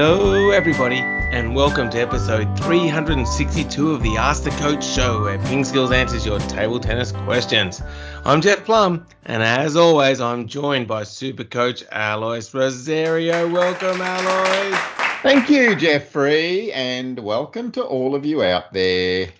Hello, everybody, and welcome to episode 362 of the Ask the Coach show, where Ping Skills answers your table tennis questions. I'm Jeff Plumb, and as always, I'm joined by Super Coach Alois Rosario. Welcome, Alois. Thank you, Jeffrey, and welcome to all of you out there.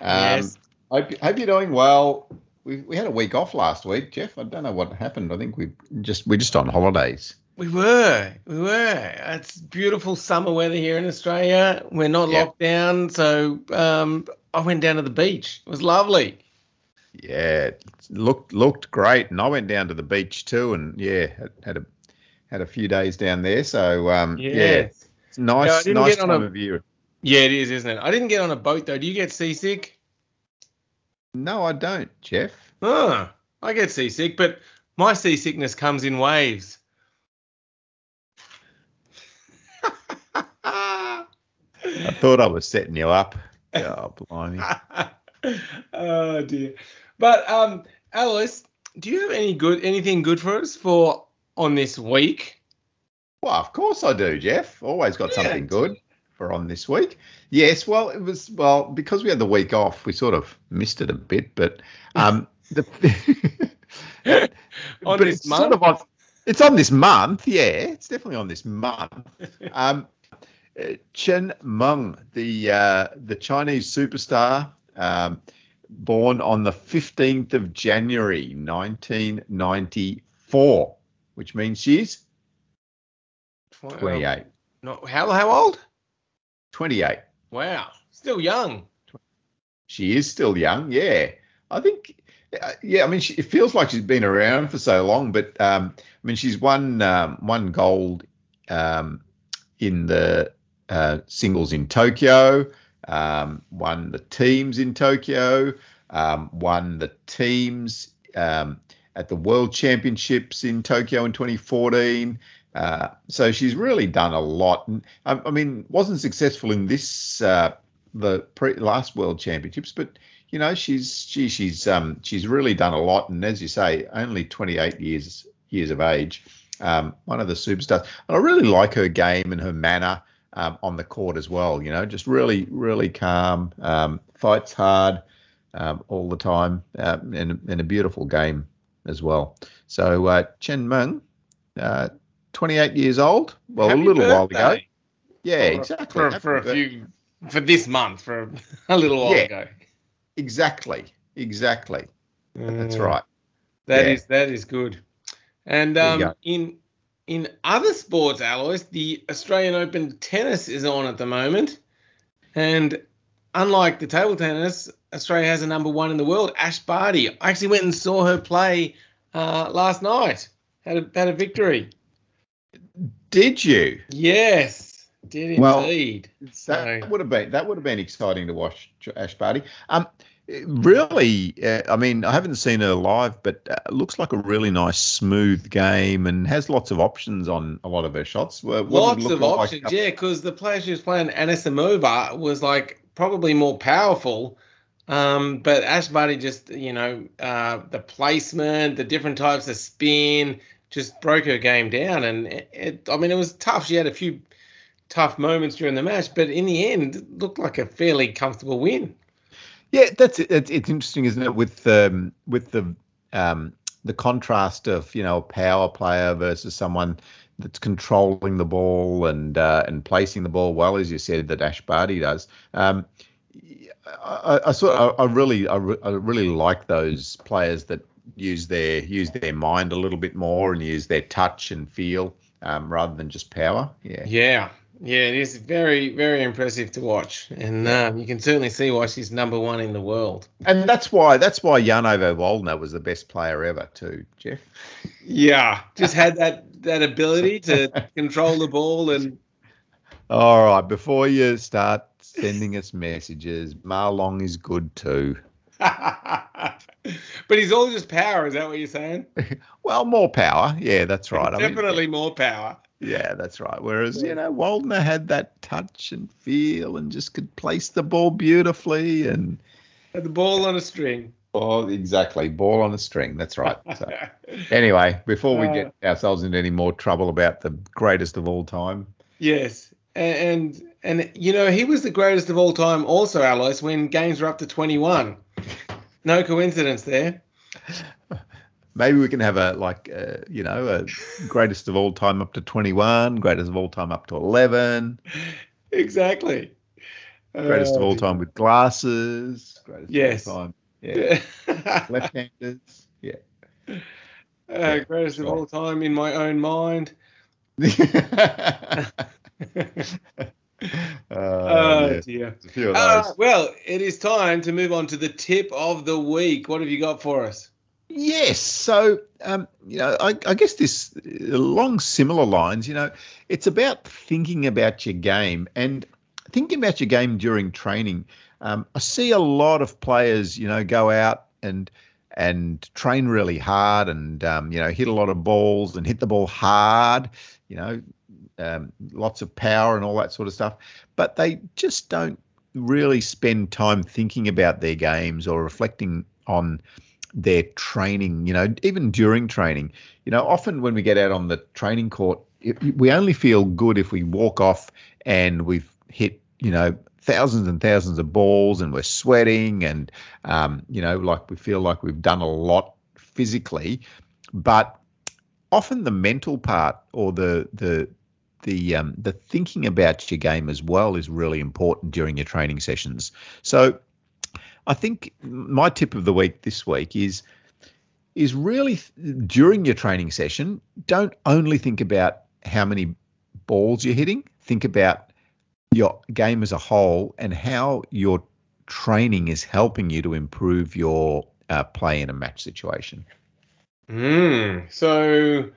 Um, Yes. Hope, hope you're doing well. We, we had a week off last week, Jeff. I don't know what happened. I think we just we're just on holidays. We were, we were. It's beautiful summer weather here in Australia. We're not Yeah. locked down, so um, I went down to the beach. It was lovely. Yeah, it looked looked great, and I went down to the beach too, and yeah, had- a had a few days down there. So um, yeah, Yes. it's nice, Yeah, nice time a- of year. Yeah, it is, isn't it? I didn't get on a boat though. Do you get seasick? No, I don't, Jeff. Oh, I get seasick, but my seasickness comes in waves. I thought I was setting you up. Oh, blimey. oh dear. But um, Alois, do you have any good anything good for us for on this week? Well, of course I do, Jeff. Always got Yeah. something good for on this week. Yes, well, it was well because we had the week off. We sort of missed it a bit, but um, the On but this it's month? sort of on. It's on this month, yeah. It's definitely on this month. Um, Chen Meng, the uh, the Chinese superstar, um, born on the fifteenth of January, nineteen ninety four, which means she's Wow. twenty eight. Not how how old? 28. Wow, still young. She is still young. Yeah. I think, uh, yeah, I mean, she, it feels like she's been around for so long, but um, I mean, she's won um, one gold um, in the uh, singles in Tokyo, um, won the teams in Tokyo, um, won the teams um, at the World Championships in Tokyo in 2014. Uh, so she's really done a lot. I, I mean, wasn't successful in this uh, the pre- last World Championships, but you know, she's she, she's um, she's really done a lot. And as you say, only 28 years years of age. Um, one of the superstars. And I really like her game and her manner um, on the court as well. You know, just really really calm, um, fights hard um, all the time, uh, and, and a beautiful game as well. So uh, Chen Meng. Uh, 28 years old. Well, Happy a little while ago. Yeah, For- exactly. For, for a few for this month, for a little while Yeah. ago. Exactly. Exactly. That's Mm. right. That Yeah. is that is good. And um, in in other sports, Alois, the Australian Open tennis is on at the moment, and unlike the table tennis, Australia has a number one in the world, Ash Barty. I actually went and saw her play uh, last night. Had a had a victory. Did you? Yes, did Well, indeed. That So- would have been that would have been exciting to watch Ash Barty. Um, really, uh, I mean, I haven't seen her live, but uh, looks like a really nice, smooth game and has lots of options on a lot of her shots. What- it Lots of like? options, yeah, because the player she was playing, Anisimova, was like probably more powerful. Um, but Ash Barty just, you know, uh, the placement, the different types of spin, just broke her game down. And it, it, I mean, it was tough. She had a few tough moments during the match, but in the end, it looked like a fairly comfortable win. Yeah, that's it. It's, it's interesting, isn't it, with um, with the um, the contrast of you know a power player versus someone that's controlling the ball and uh, and placing the ball well, as you said that Ash Barty does. Um, I, I sort of, I really I, re- I really like those players that use their use their mind a little bit more and use their touch and feel um, rather than just power. Yeah. Yeah. Yeah, it is very, very impressive to watch. And um, you can certainly see why she's number one in the world. And that's why that's why Jan-Ove Waldner was the best player ever too, Jeff. Yeah, just had that that ability to control the ball and All right, before you start sending us messages, Ma Long is good too. but he's all just power, is that what you're saying? Well, more power. Yeah, that's right. I mean, Definitely more power. Yeah, that's right. Whereas, you know, Waldner had that touch and feel and just could place the ball beautifully and Had the ball on a string. oh, exactly, ball on a string. That's right. So, anyway, before we Uh, get ourselves into any more trouble about the greatest of all time, Yes, and and you know he was the greatest of all time, also Alois, when games were up to 21. No coincidence there. Maybe we can have a like uh, you know a greatest of all time up to 21, greatest of all time up to 11. Exactly. Greatest uh, of all time with glasses. Greatest yes. of all time. Yeah. Left-handers. Yeah. Uh, yeah. Greatest of all time in my own mind. oh yes. dear. Uh, well, it is time to move on to the tip of the week. What have you got for us? Yes. So, um, you know, I, I, guess this along similar lines, you know, it's about thinking about your game and thinking about your game during training. Um, I see a lot of players, you know, go out and and train really hard and um, you know hit a lot of balls and hit the ball hard, you know, um, lots of power and all that sort of stuff, but they just don't really spend time thinking about their games or reflecting on their training. You know, even during training, you know, often when we get out on the training court, it, we only feel good if we walk off and we've hit, you know, thousands and thousands of balls and we're sweating and um, you know like we feel like we've done a lot physically but often the mental part or the the the um, the thinking about your game as well is really important during your training sessions. So, I think my tip of the week this week is is really during your training session, don't only think about how many balls you're hitting. Think about your game as a whole and how your training is helping you to improve your uh, play in a match situation. Mm, so,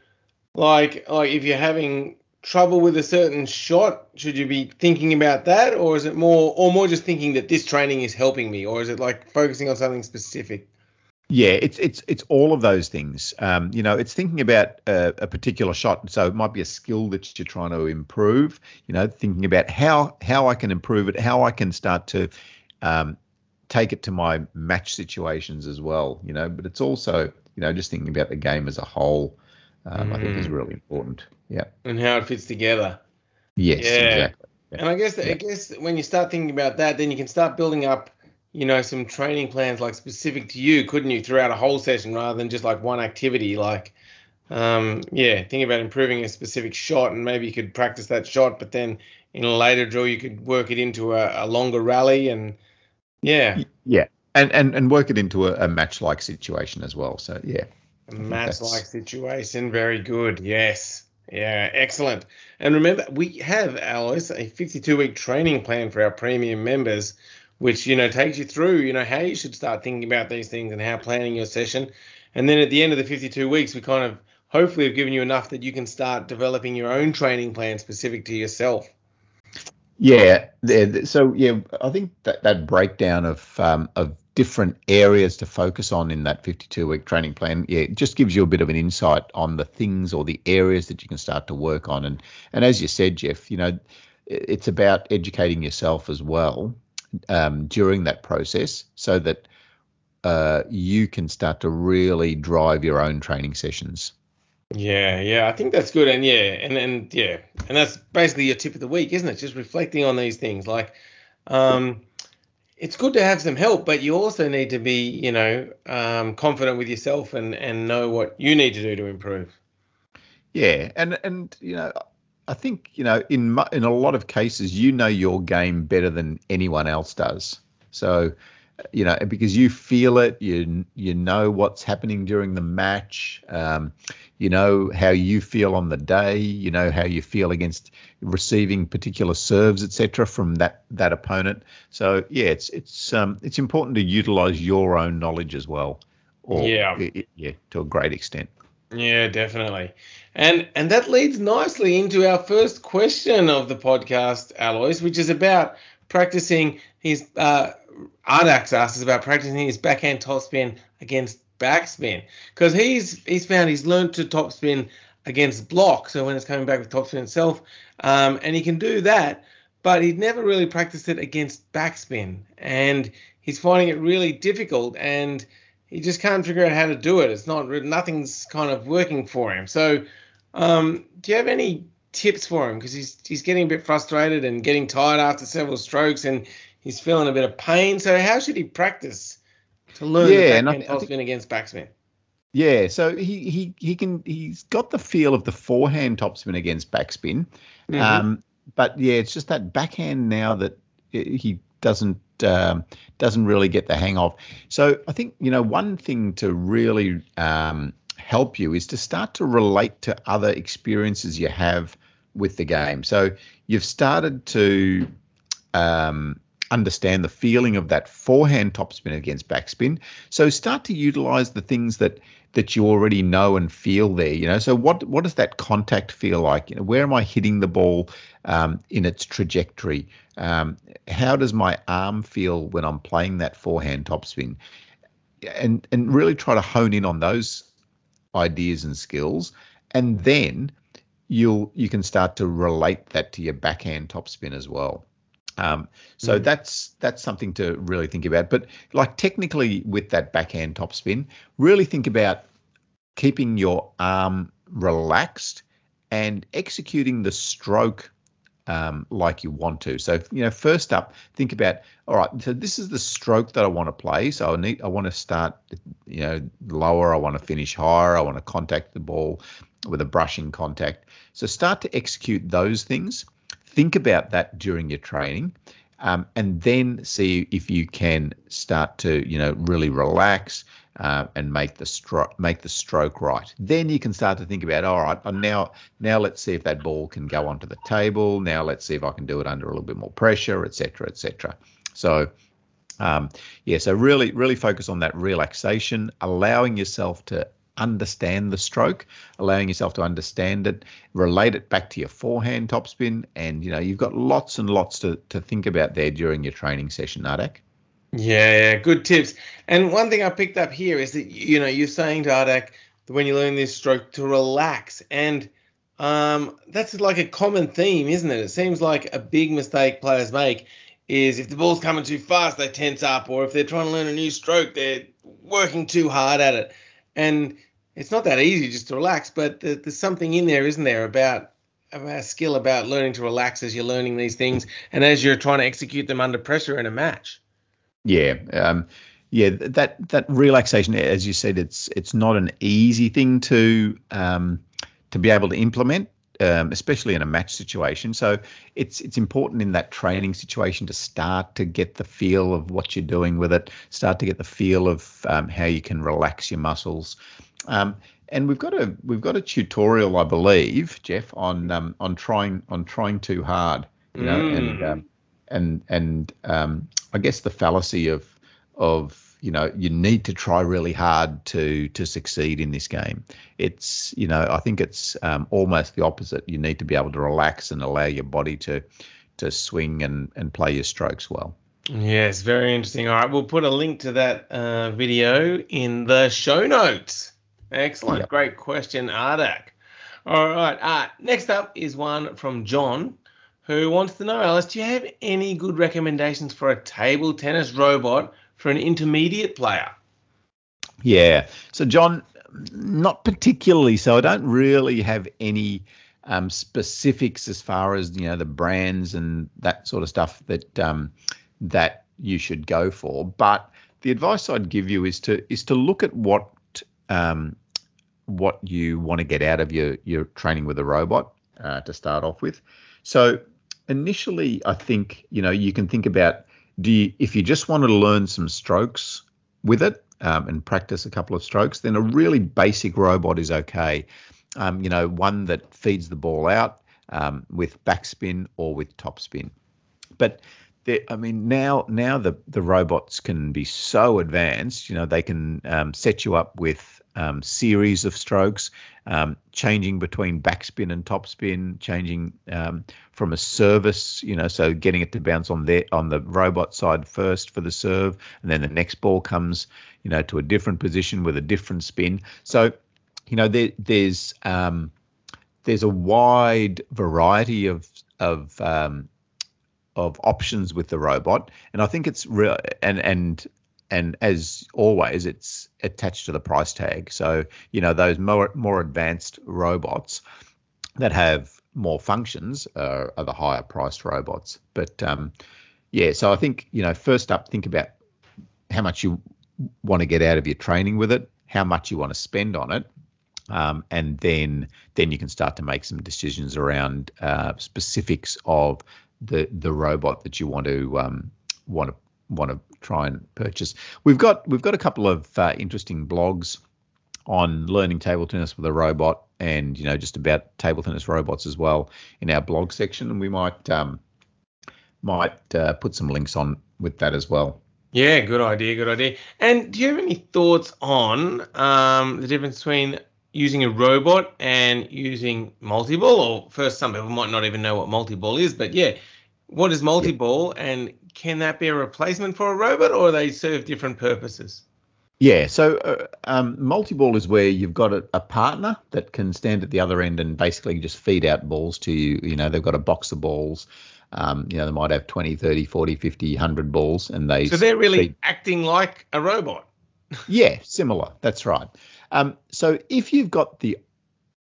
like, like if you're having trouble with a certain shot, should you be thinking about that, or is it more, or more just thinking that this training is helping me, or is it like focusing on something specific? Yeah, it's it's it's all of those things. Um, you know, it's thinking about a, a, particular shot. So it might be a skill that you're trying to improve. You know, thinking about how how I can improve it, how I can start to um, take it to my match situations as well. You know, but it's also you know just thinking about the game as a whole um, mm. I think is mm. really important. Yeah. And how it fits together. Yes, yeah. exactly. Yeah. And I guess yeah. I guess when you start thinking about that, then you can start building up, you know, some training plans like specific to you, couldn't you, throughout a whole session rather than just like one activity. Like, um, yeah, think about improving a specific shot, and maybe you could practice that shot, but then in a later drill you could work it into a, a longer rally, and yeah, yeah, and and and work it into a, a match like situation as well. So yeah. Match like situation. Very good. Yes. Yeah, excellent. And remember, we have, Alois, a 52 week training plan for our premium members, which, you know, takes you through, you know, how you should start thinking about these things and how planning your session. And then at the end of the 52 weeks, we kind of hopefully have given you enough that you can start developing your own training plan specific to yourself. Yeah. So, yeah, I think that, that breakdown of, um, of different areas to focus on in that 52 week training plan yeah it just gives you a bit of an insight on the things or the areas that you can start to work on. And and as you said jeff you know it's about educating yourself as well um, during that process so that uh, you can start to really drive your own training sessions. Yeah yeah i think that's good. And yeah and and yeah and that's basically your tip of the week isn't it? Just reflecting on these things. Like um it's good to have some help, but you also need to be, you know, um, confident with yourself and and know what you need to do to improve. Yeah, and and you know, I think you know, in in a lot of cases, you know your game better than anyone else does. So, you know, because you feel it, you you know what's happening during the match. Um, you know how you feel on the day. You know how you feel against receiving particular serves, etc., from that that opponent. So yeah, it's it's um it's important to utilize your own knowledge as well. Or, yeah, yeah, to a great extent. Yeah, definitely. And and that leads nicely into our first question of the podcast, Alois which is about practicing his uh Ardak asked us about practicing his backhand topspin against backspin because he's he's found he's learned to topspin against block. So when it's coming back with topspin itself, um, and he can do that, but he'd never really practiced it against backspin, and he's finding it really difficult, and he just can't figure out how to do it. It's not nothing's kind of working for him. So, um, do you have any tips for him because he's he's getting a bit frustrated and getting tired after several strokes and he's feeling a bit of pain. So how should he practice to learn yeah, backhand topspin think, against backspin? Yeah, so he he he can he's got the feel of the forehand topspin against backspin, mm-hmm. um, but yeah, it's just that backhand now that he doesn't um, doesn't really get the hang of. So I think you know one thing to really um, help you is to start to relate to other experiences you have with the game. So you've started to um, understand the feeling of that forehand topspin against backspin. So start to utilize the things that that you already know and feel there. You know, so what what does that contact feel like? You know, where am I hitting the ball um, in its trajectory? Um, how does my arm feel when I'm playing that forehand topspin? And and really try to hone in on those ideas and skills, and then you'll you can start to relate that to your backhand topspin as well. Um, so mm. that's that's something to really think about. But like technically with that backhand topspin, really think about keeping your arm relaxed and executing the stroke um, like you want to. So you know, first up, think about all right. So this is the stroke that I want to play. So I need I want to start you know lower. I want to finish higher. I want to contact the ball with a brushing contact. So start to execute those things think about that during your training um, and then see if you can start to you know really relax uh, and make the stroke make the stroke right. Then you can start to think about all right now now let's see if that ball can go onto the table. Now let's see if i can do it under a little bit more pressure etc etc so um, yeah so really really focus on that relaxation allowing yourself to understand the stroke, allowing yourself to understand it, relate it back to your forehand topspin, and you know you've got lots and lots to, to think about there during your training session, Ardak. Yeah, good tips. And one thing I picked up here is that you know you're saying to Ardak when you learn this stroke to relax, and um, that's like a common theme, isn't it? It seems like a big mistake players make is if the ball's coming too fast, they tense up, or if they're trying to learn a new stroke, they're working too hard at it. And it's not that easy just to relax, but there's something in there, isn't there, about about skill about learning to relax as you're learning these things and as you're trying to execute them under pressure in a match. Yeah, um, yeah, that that relaxation, as you said, it's it's not an easy thing to um, to be able to implement. Um, especially in a match situation. So it's it's important in that training situation to start to get the feel of what you're doing with it, start to get the feel of um, how you can relax your muscles, um, and we've got a we've got a tutorial, I believe, Jeff, on um, on trying on trying too hard, you know, mm. and um, and and um, I guess the fallacy of of you know you need to try really hard to to succeed in this game. It's you know I think it's um, almost the opposite. You need to be able to relax and allow your body to to swing and and play your strokes well. Yes, very interesting. All right, we'll put a link to that uh, video in the show notes. Excellent. Yep. Great question, Ardak. All right. Uh, next up is one from John, who wants to know, Alois, do you have any good recommendations for a table tennis robot for an intermediate player? Yeah. So, John, not particularly. So, I don't really have any um, specifics as far as you know the brands and that sort of stuff that um, that you should go for. But the advice I'd give you is to is to look at what um, what you want to get out of your your training with a robot uh, to start off with. So initially, I think you know you can think about do you, if you just want to learn some strokes with it um, and practice a couple of strokes, then a really basic robot is okay. Um, you know, one that feeds the ball out um, with backspin or with topspin. But I mean, now now the the robots can be so advanced. You know, they can um, set you up with um, series of strokes, um, changing between backspin and topspin, changing um, from a service. You know, so getting it to bounce on there on the robot side first for the serve, and then the next ball comes, you know, to a different position with a different spin. So, you know, there, there's um, there's a wide variety of of um, of options with the robot, and I think it's real. And and and as always, it's attached to the price tag. So you know those more more advanced robots that have more functions are, are the higher priced robots. But um, yeah, so I think you know first up, think about how much you want to get out of your training with it, how much you want to spend on it, um, and then then you can start to make some decisions around uh, specifics of the the robot that you want to um, want to want to try and purchase. We've got we've got a couple of uh, interesting blogs on learning table tennis with a robot, and you know just about table tennis robots as well in our blog section, and we might um, might uh, put some links on with that as well. Yeah, good idea, good idea. And do you have any thoughts on um, the difference between using a robot and using multi-ball? Or first, some people might not even know what multi-ball is, but yeah, what is multi-ball, and can that be a replacement for a robot, or they serve different purposes? Yeah, so uh, um, multi-ball is where you've got a, a, partner that can stand at the other end and basically just feed out balls to you. You know, they've got a box of balls. Um, you know, they might have 20, 30, 40, 50, 100 balls and they. So they're really feed... acting like a robot. yeah, similar. That's right. Um, so if you've got the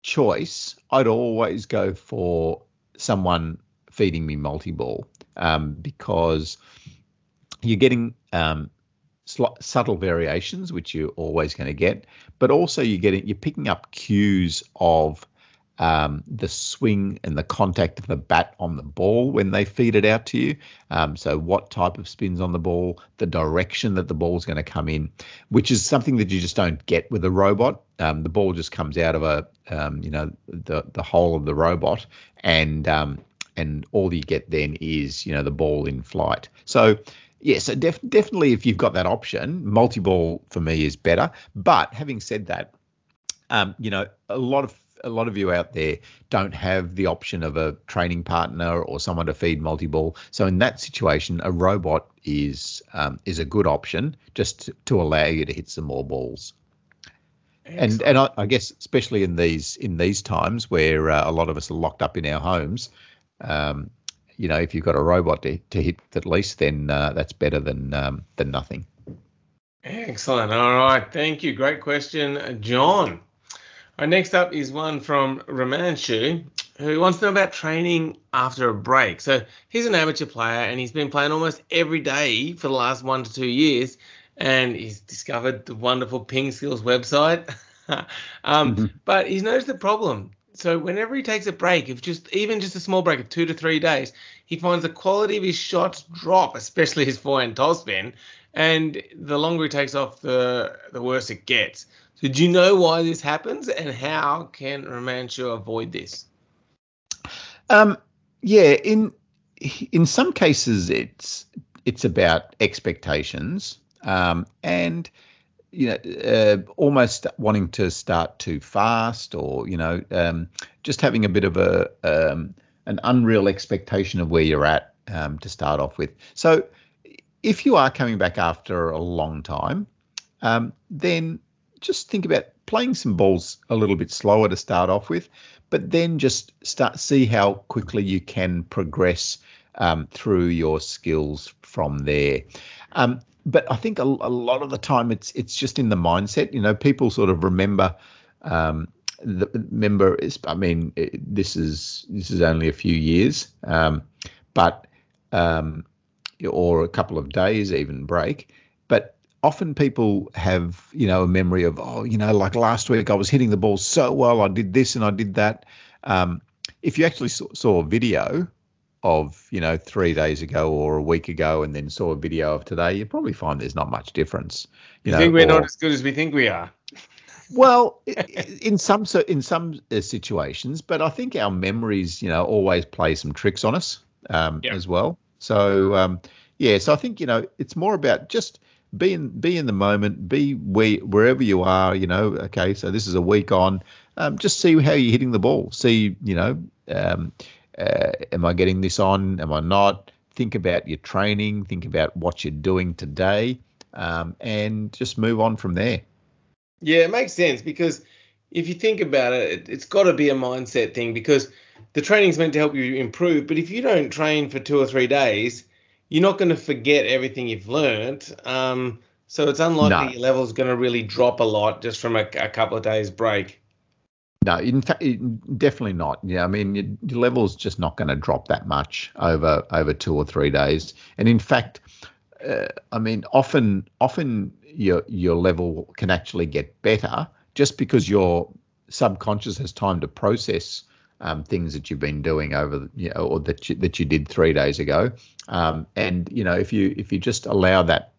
choice, I'd always go for someone feeding me multi-ball um, because you're getting um, sl- subtle variations, which you're always going to get, but also you're getting you're picking up cues of um, the swing and the contact of the bat on the ball when they feed it out to you. Um, so, what type of spins on the ball, the direction that the ball is going to come in, which is something that you just don't get with a robot. Um, the ball just comes out of a, um, you know, the the hole of the robot, and um, and all you get then is, you know, the ball in flight. So, yeah, so def- definitely if you've got that option, multi ball for me is better. But having said that, um, you know, a lot of a lot of you out there don't have the option of a training partner or someone to feed multi-ball. So in that situation, a robot is um, is a good option just to, to, allow you to hit some more balls. Excellent. And and I, I, guess especially in these in these times where uh, a lot of us are locked up in our homes, um, you know, if you've got a robot to, to hit at least, then uh, that's better than um, than nothing. Excellent. All right. Thank you. Great question, John. Our next up is one from Romanshu, who wants to know about training after a break. So he's an amateur player and he's been playing almost every day for the last one to two years. And he's discovered the wonderful Ping Skills website. um, mm-hmm. But he's noticed the problem. So whenever he takes a break, if just even just a small break of two to three days, he finds the quality of his shots drop, especially his forehand topspin. And the longer he takes off, the the worse it gets. So do you know why this happens, and how can Romanshu avoid this? Um, yeah, in in some cases, it's it's about expectations, um, and you know, uh, almost wanting to start too fast, or you know, um, just having a bit of a um, an unreal expectation of where you're at um, to start off with. So, if you are coming back after a long time, um, then just think about playing some balls a little bit slower to start off with, but then just start see how quickly you can progress um, through your skills from there. Um, but I think a, a, lot of the time it's it's just in the mindset. You know, people sort of remember. Um, the, remember, I mean, it, this is this is only a few years, um, but um, or a couple of days even break. Often people have you know a memory of oh you know like last week I was hitting the ball so well I did this and I did that. Um, if you actually saw, saw, a video of you know three days ago or a week ago and then saw a video of today, you probably find there's not much difference. You, you know, think we're or, not as good as we think we are. well, in some in some uh, situations, but I think our memories, you know, always play some tricks on us um, yeah. as well. So um, yeah, so I think you know it's more about just be in be in the moment, be where, wherever you are. You know, okay, so this is a week on. Um, just see how you're hitting the ball. See, you know, um, uh, am I getting this on? Am I not? Think about your training. Think about what you're doing today, um, and just move on from there. Yeah, it makes sense because if you think about it, it it's got to be a mindset thing because the training's meant to help you improve. But if you don't train for two or three days, you're not going to forget everything you've learned. Um, so it's unlikely no. your level's going to really drop a lot just from a, a couple of days break. No, in fact, definitely not. Yeah, I mean, your, your level's just not going to drop that much over over two or three days. And in fact, uh, I mean, often often your your level can actually get better just because your subconscious has time to process um, things that you've been doing over, you know, or that you, that you did three days ago. Um, and you know, if you if you just allow that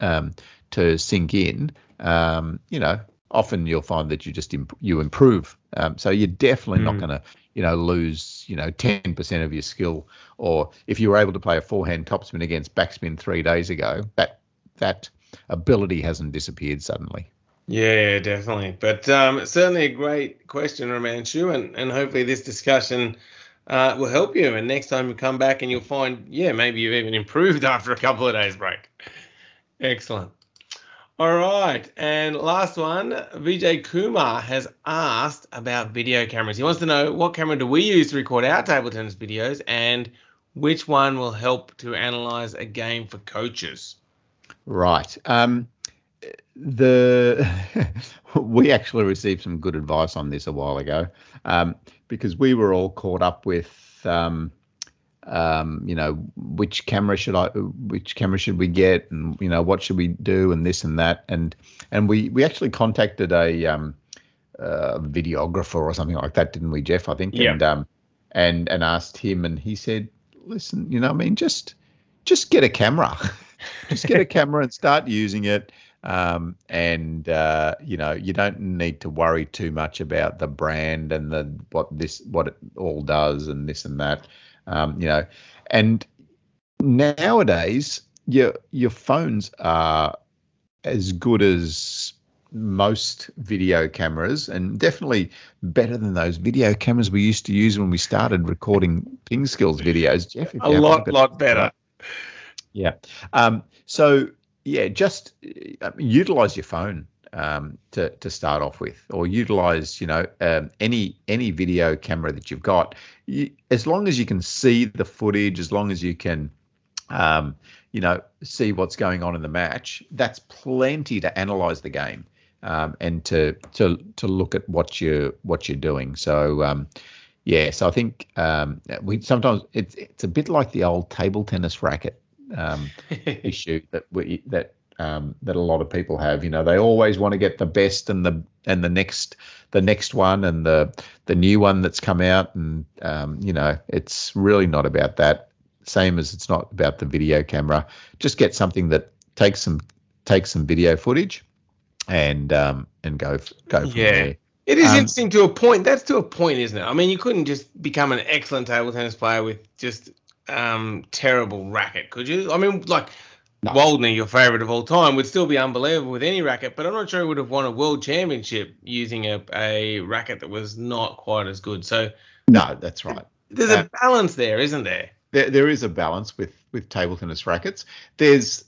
um, to sink in, um, you know, often you'll find that you just imp- you improve. Um, so you're definitely mm. not going to you know lose you know 10% of your skill. Or if you were able to play a forehand topspin against backspin three days ago, that that ability hasn't disappeared suddenly. Yeah, definitely. But um, certainly a great question, Romanshu, and, and hopefully this discussion uh, will help you. And next time you come back and you'll find, yeah, maybe you've even improved after a couple of days break. Excellent. All right. And last one, Vijay Kumar has asked about video cameras. He wants to know what camera do we use to record our table tennis videos and which one will help to analyze a game for coaches? Right. Um, the we actually received some good advice on this a while ago um, because we were all caught up with um, um, you know which camera should I which camera should we get and you know what should we do and this and that. And and we we actually contacted a um, uh, videographer or something like that didn't we Jeff I think? Yeah. and um and and asked him and he said listen you know I mean? Just just get a camera. Just get a camera and start using it um, and uh, you know you don't need to worry too much about the brand and the what this what it all does and this and that. Um, you know and nowadays your your phones are as good as most video cameras and definitely better than those video cameras we used to use when we started recording ping skills videos jeff a lot lot better. Yeah. Um, so yeah, just uh, utilize your phone um, to to start off with, or utilize you know um, any any video camera that you've got. You, as long as you can see the footage, as long as you can, um, you know, see what's going on in the match, that's plenty to analyze the game um, and to to to look at what you what you're doing. So. Um, yeah, so I think um, we sometimes it's it's a bit like the old table tennis racket um, issue that we that um, that a lot of people have. You know, they always want to get the best and the and the next the next one and the the new one that's come out, and um, you know, it's really not about that. Same as it's not about the video camera. Just get something that takes some takes some video footage, and um, and go go from yeah. there. It is um, interesting to a point. That's to a point, isn't it? I mean, you couldn't just become an excellent table tennis player with just um, terrible racket, could you? I mean, like no. Waldner, your favorite of all time, would still be unbelievable with any racket, but I'm not sure he would have won a world championship using a, a racket that was not quite as good. So no, that's right. There's uh, a balance there, isn't there? There, there is a balance with with table tennis rackets. There's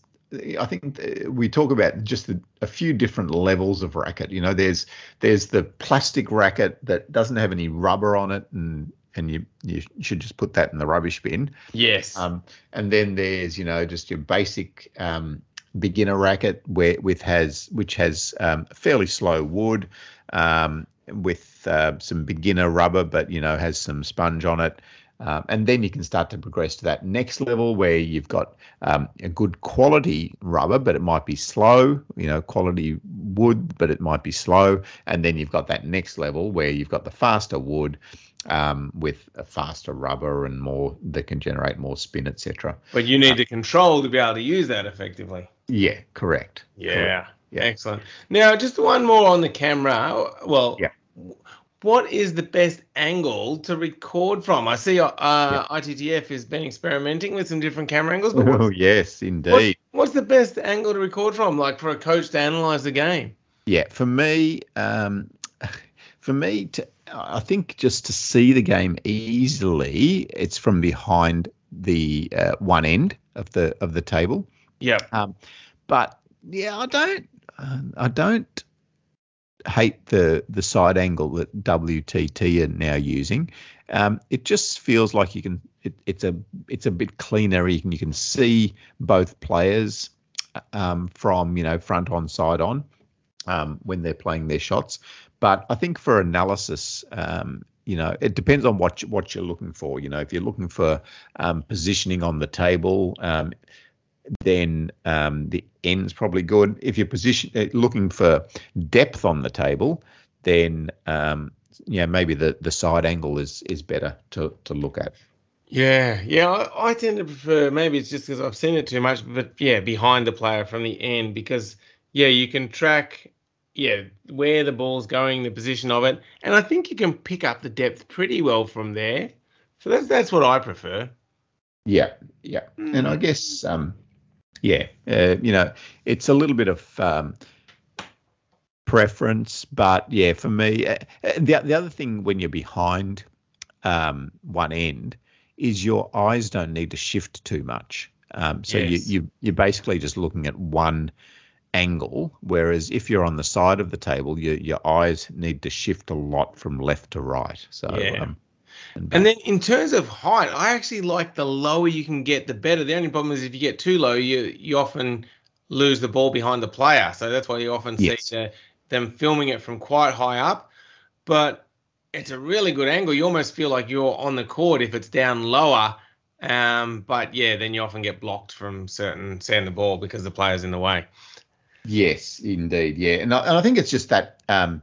I think we talk about just the, a few different levels of racket. You know, there's there's the plastic racket that doesn't have any rubber on it and and you you should just put that in the rubbish bin. Yes. Um, and then there's you know just your basic um, beginner racket where with has which has um, fairly slow wood um, with uh, some beginner rubber, but you know has some sponge on it. Um, and then you can start to progress to that next level where you've got um, a good quality rubber, but it might be slow, you know, quality wood, but it might be slow. And then you've got that next level where you've got the faster wood um, with a faster rubber and more that can generate more spin, etc. But you need uh, the control to be able to use that effectively. Yeah, correct. Yeah. Correct. yeah. Excellent. Now, just one more on the camera. Well, yeah what is the best angle to record from? I see uh, yeah. ITTF has been experimenting with some different camera angles. Oh, yes, indeed. What's, what's, the best angle to record from, like for a coach to analyze the game? Yeah, for me, um, for me, to, I think just to see the game easily, it's from behind the uh, one end of the of the table. Yeah. Um, but yeah, I don't, uh, I don't hate the the side angle that WTT are now using. Um, it just feels like you can. It, it's a it's a bit cleaner. You can you can see both players um, from you know front on side on um, when they're playing their shots. but I think for analysis, um, you know, it depends on what you, what you're looking for. You know, if you're looking for um, positioning on the table, um, then um, the end's probably good. If you're position uh, looking for depth on the table, then um, yeah, maybe the, the side angle is is better to, to look at. Yeah, yeah, I, I tend to prefer. Maybe it's just because I've seen it too much, but yeah, behind the player from the end because yeah, you can track yeah where the ball's going, the position of it, and I think you can pick up the depth pretty well from there. So that's that's what I prefer. Yeah, yeah, mm. and I guess um, yeah, uh, you know, it's a little bit of um, preference, but yeah, for me, uh, uh, the the other thing when you're behind um, one end is your eyes don't need to shift too much. Um, so yes. you, you you're basically just looking at one angle, whereas if you're on the side of the table, your your eyes need to shift a lot from left to right. So yeah. Um, and, and, then in terms of height, I actually like the lower you can get, the better. The only problem is if you get too low, you you often lose the ball behind the player. So that's why you often yes. see the, them filming it from quite high up. But it's a really good angle. You almost feel like you're on the court if it's down lower. Um, but yeah, then you often get blocked from certain seeing the ball because the player's in the way. Yes, indeed. Yeah, and I, and I think it's just that, um,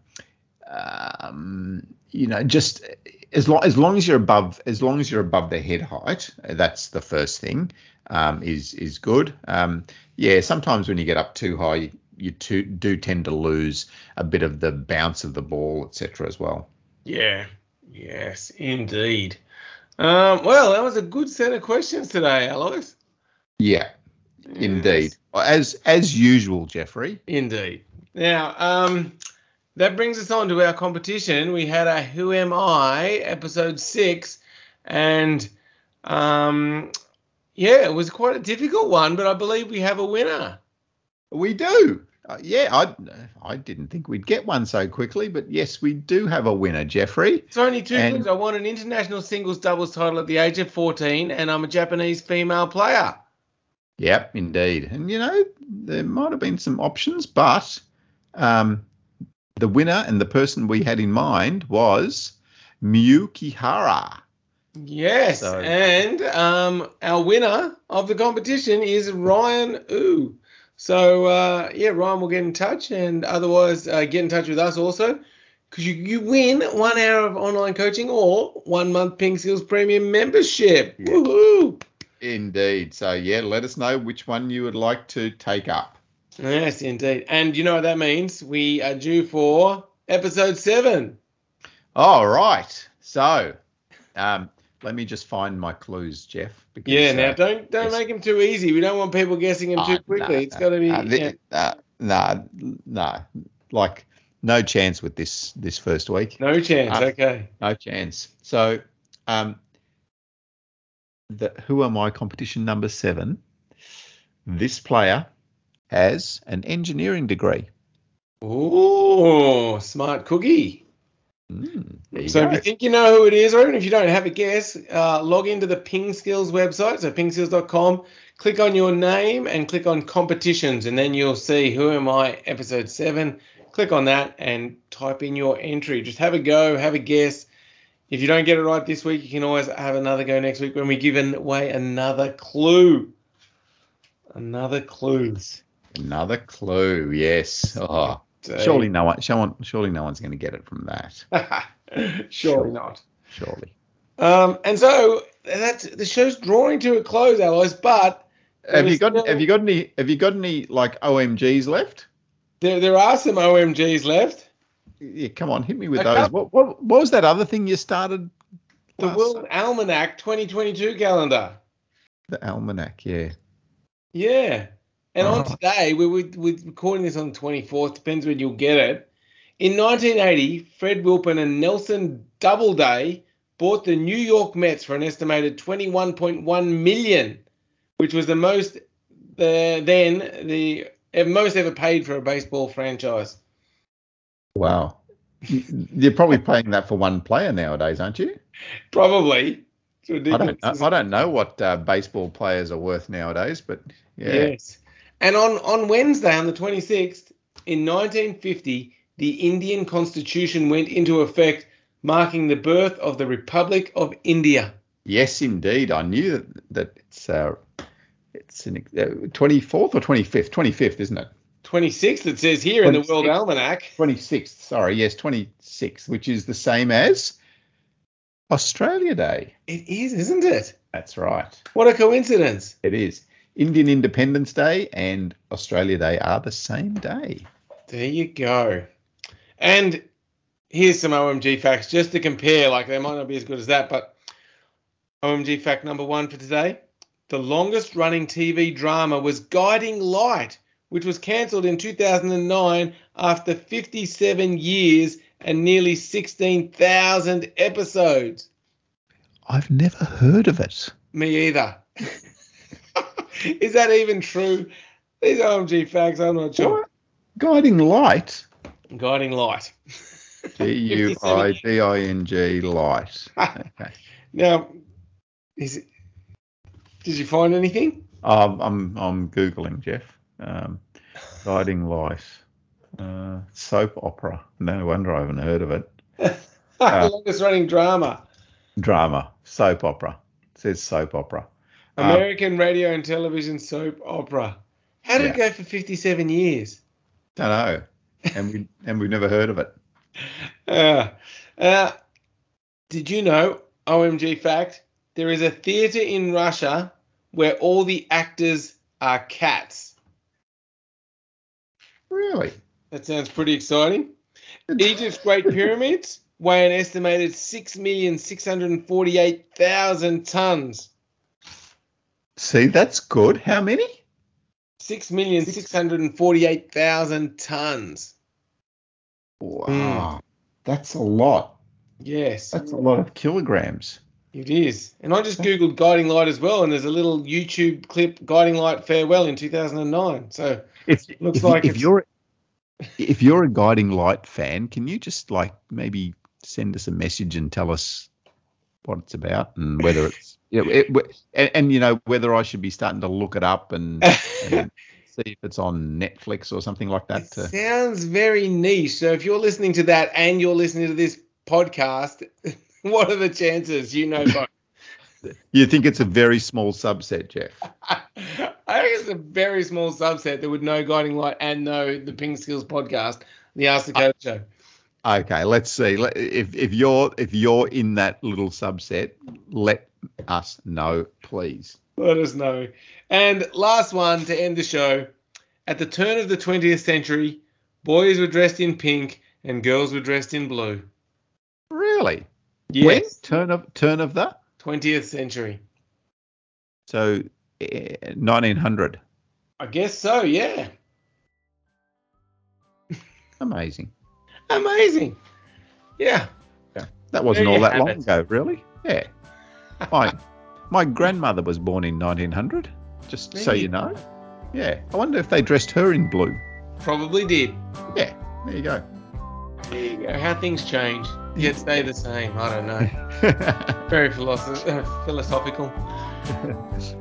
um, you know, just as long as long as you're above as long as you're above the head height, that's the first thing. Um, is is good. Um, yeah, sometimes when you get up too high, you too, do tend to lose a bit of the bounce of the ball, etc. As well. Yeah. Yes, indeed. Um, well, that was a good set of questions today, Alois. Yeah, yes. indeed. As as usual, Jeffrey. Indeed. Now, um, that brings us on to our competition. We had a Who Am I episode six, and um, yeah, it was quite a difficult one, but I believe we have a winner. We do. Uh, yeah, I I didn't think we'd get one so quickly, but yes, we do have a winner, Jeffrey. It's only two and, things. I won an international singles doubles title at the age of 14, and I'm a Japanese female player. Yep, indeed. And you know, there might have been some options, but um, the winner and the person we had in mind was Miyu Kihara. Yes, so, and um, our winner of the competition is Ryan Ooh. So uh, yeah, Ryan will get in touch, and otherwise uh, get in touch with us also, because you, you win one hour of online coaching or one month Ping Skills Premium membership. Yeah. Woohoo! Indeed. So yeah, let us know which one you would like to take up. Yes, indeed. And you know what that means? We are due for episode seven. All right. So, um, let me just find my clues, Jeff. Because, yeah. Now, uh, don't don't make them too easy. We don't want people guessing them too oh, quickly. No, it's got to be. Uh, the, yeah. uh, no, no, like no chance with this this first week. No chance. Uh, okay. No chance. So, um, the Who Am I competition number seven. This player has an engineering degree. Oh, smart cookie. Mm, so go. if you think you know who it is, or even if you don't have a guess, uh, log into the Ping Skills website, so pingskills.com, click on your name and click on competitions, and then you'll see Who Am I episode 7. Click on that and type in your entry. Just have a go, have a guess. If you don't get it right this week, you can always have another go next week when we give away another clue. Another clue. Another clue, yes. Oh, surely no one, surely no one's going to get it from that. surely sure. not. Surely. Um, and so that's the show's drawing to a close, Alois. But have you got still, have you got any have you got any like OMGs left? There there are some OMGs left. Yeah, come on, hit me with a those. What, what what was that other thing you started? The World Almanac 2022 calendar. The Almanac, yeah. Yeah. And on uh-huh. today, we're, we're recording this on the 24th, depends when you'll get it. In 1980, Fred Wilpon and Nelson Doubleday bought the New York Mets for an estimated 21.1 million, which was the most uh, then the most ever paid for a baseball franchise. Wow. You're probably paying that for one player nowadays, aren't you? Probably. I don't. I don't know what uh, baseball players are worth nowadays, but yeah. Yes. And on, on Wednesday, on the 26th, in 1950, the Indian constitution went into effect, marking the birth of the Republic of India. Yes, indeed. I knew that, that it's uh, it's an, uh, 24th or 25th? 25th, isn't it? 26th, it says here in the World Almanac. 26th. Sorry, yes, 26th, which is the same as Australia Day. It is, isn't it? That's right. What a coincidence. It is. Indian Independence Day and Australia Day are the same day. There you go. And here's some OMG facts just to compare. Like they might not be as good as that, but OMG fact number one for today. The longest running TV drama was Guiding Light, which was cancelled in 2009 after 57 years and nearly 16,000 episodes. I've never heard of it. Me either. Is that even true? These OMG facts, I'm not sure. Guiding Light. Guiding Light. G U I D I N G Light. Okay. Now, is it, did you find anything? Um, I'm I'm googling Jeff. Um, Guiding Light. Uh, soap opera. No wonder I haven't heard of it. the longest running drama. Drama. Soap opera. It says soap opera. Um, American radio and television soap opera. How did it go for 57 years? Don't know. And we and we've never heard of it. Uh, uh, did you know, OMG fact, there is a theater in Russia where all the actors are cats. Really? That sounds pretty exciting. Egypt's Great Pyramids weigh an estimated 6,648,000 tons. See, that's good. How many? 6,648,000 tons. Wow. Mm. That's a lot. Yes, That's a lot of kilograms. it is. And I just Googled Guiding Light as well, and there's a little YouTube clip, Guiding Light Farewell in 2009. So, If, Looks if, like if you're if you're a guiding light fan, can you just like maybe send us a message and tell us what it's about and whether it's you know, it, and, and you know whether I should be starting to look it up and, and see if it's on Netflix or something like that. To, sounds very niche. So, if you're listening to that and you're listening to this podcast, what are the chances you know both? you think it's a very small subset, Jeff? I think it's a very small subset that would know Guiding Light and know the Ping Skills podcast, the Ask the Coach show. Okay, let's see. If if you're if you're in that little subset, let us know, please. Let us know. And last one to end the show. At the turn of the 20th century, boys were dressed in pink and girls were dressed in blue. Really? Yes. When? Turn of turn of the 20th century. so eh, 1900. I guess so, yeah. Amazing. Amazing. Yeah. yeah. That wasn't There all that long it. ago, really. Yeah. My my grandmother was born in 1900. Just so you you know. Yeah. I wonder if they dressed her in blue. Probably did. Yeah. There you go. There you go. How things change, yet stay the same. I don't know. Very philosoph- uh, philosophical. Yes.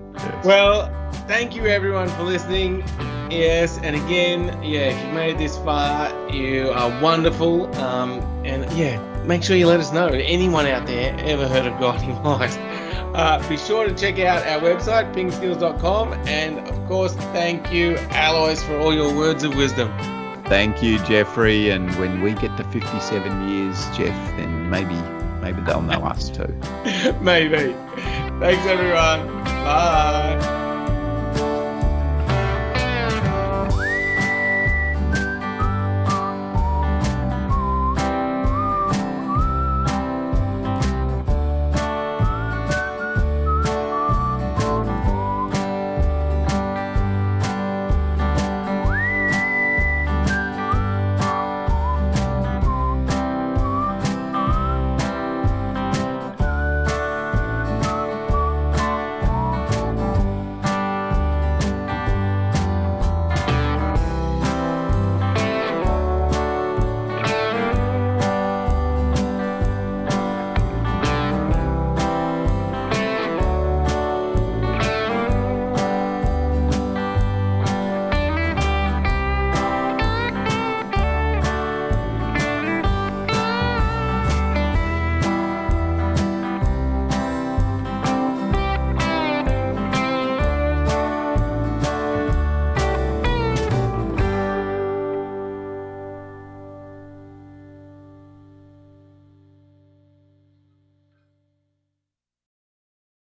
Well, thank you everyone for listening. Yes, and again, yeah, if you made it this far, you are wonderful. Um, and yeah, make sure you let us know. Anyone out there ever heard of Guiding Light? Uh, be sure to check out our website, pingskills.com. And of course, thank you, Alois, for all your words of wisdom. Thank you, Jeffrey. And when we get to 57 years, Jeff, then maybe maybe they'll know us too. Maybe. Thanks, everyone. Bye.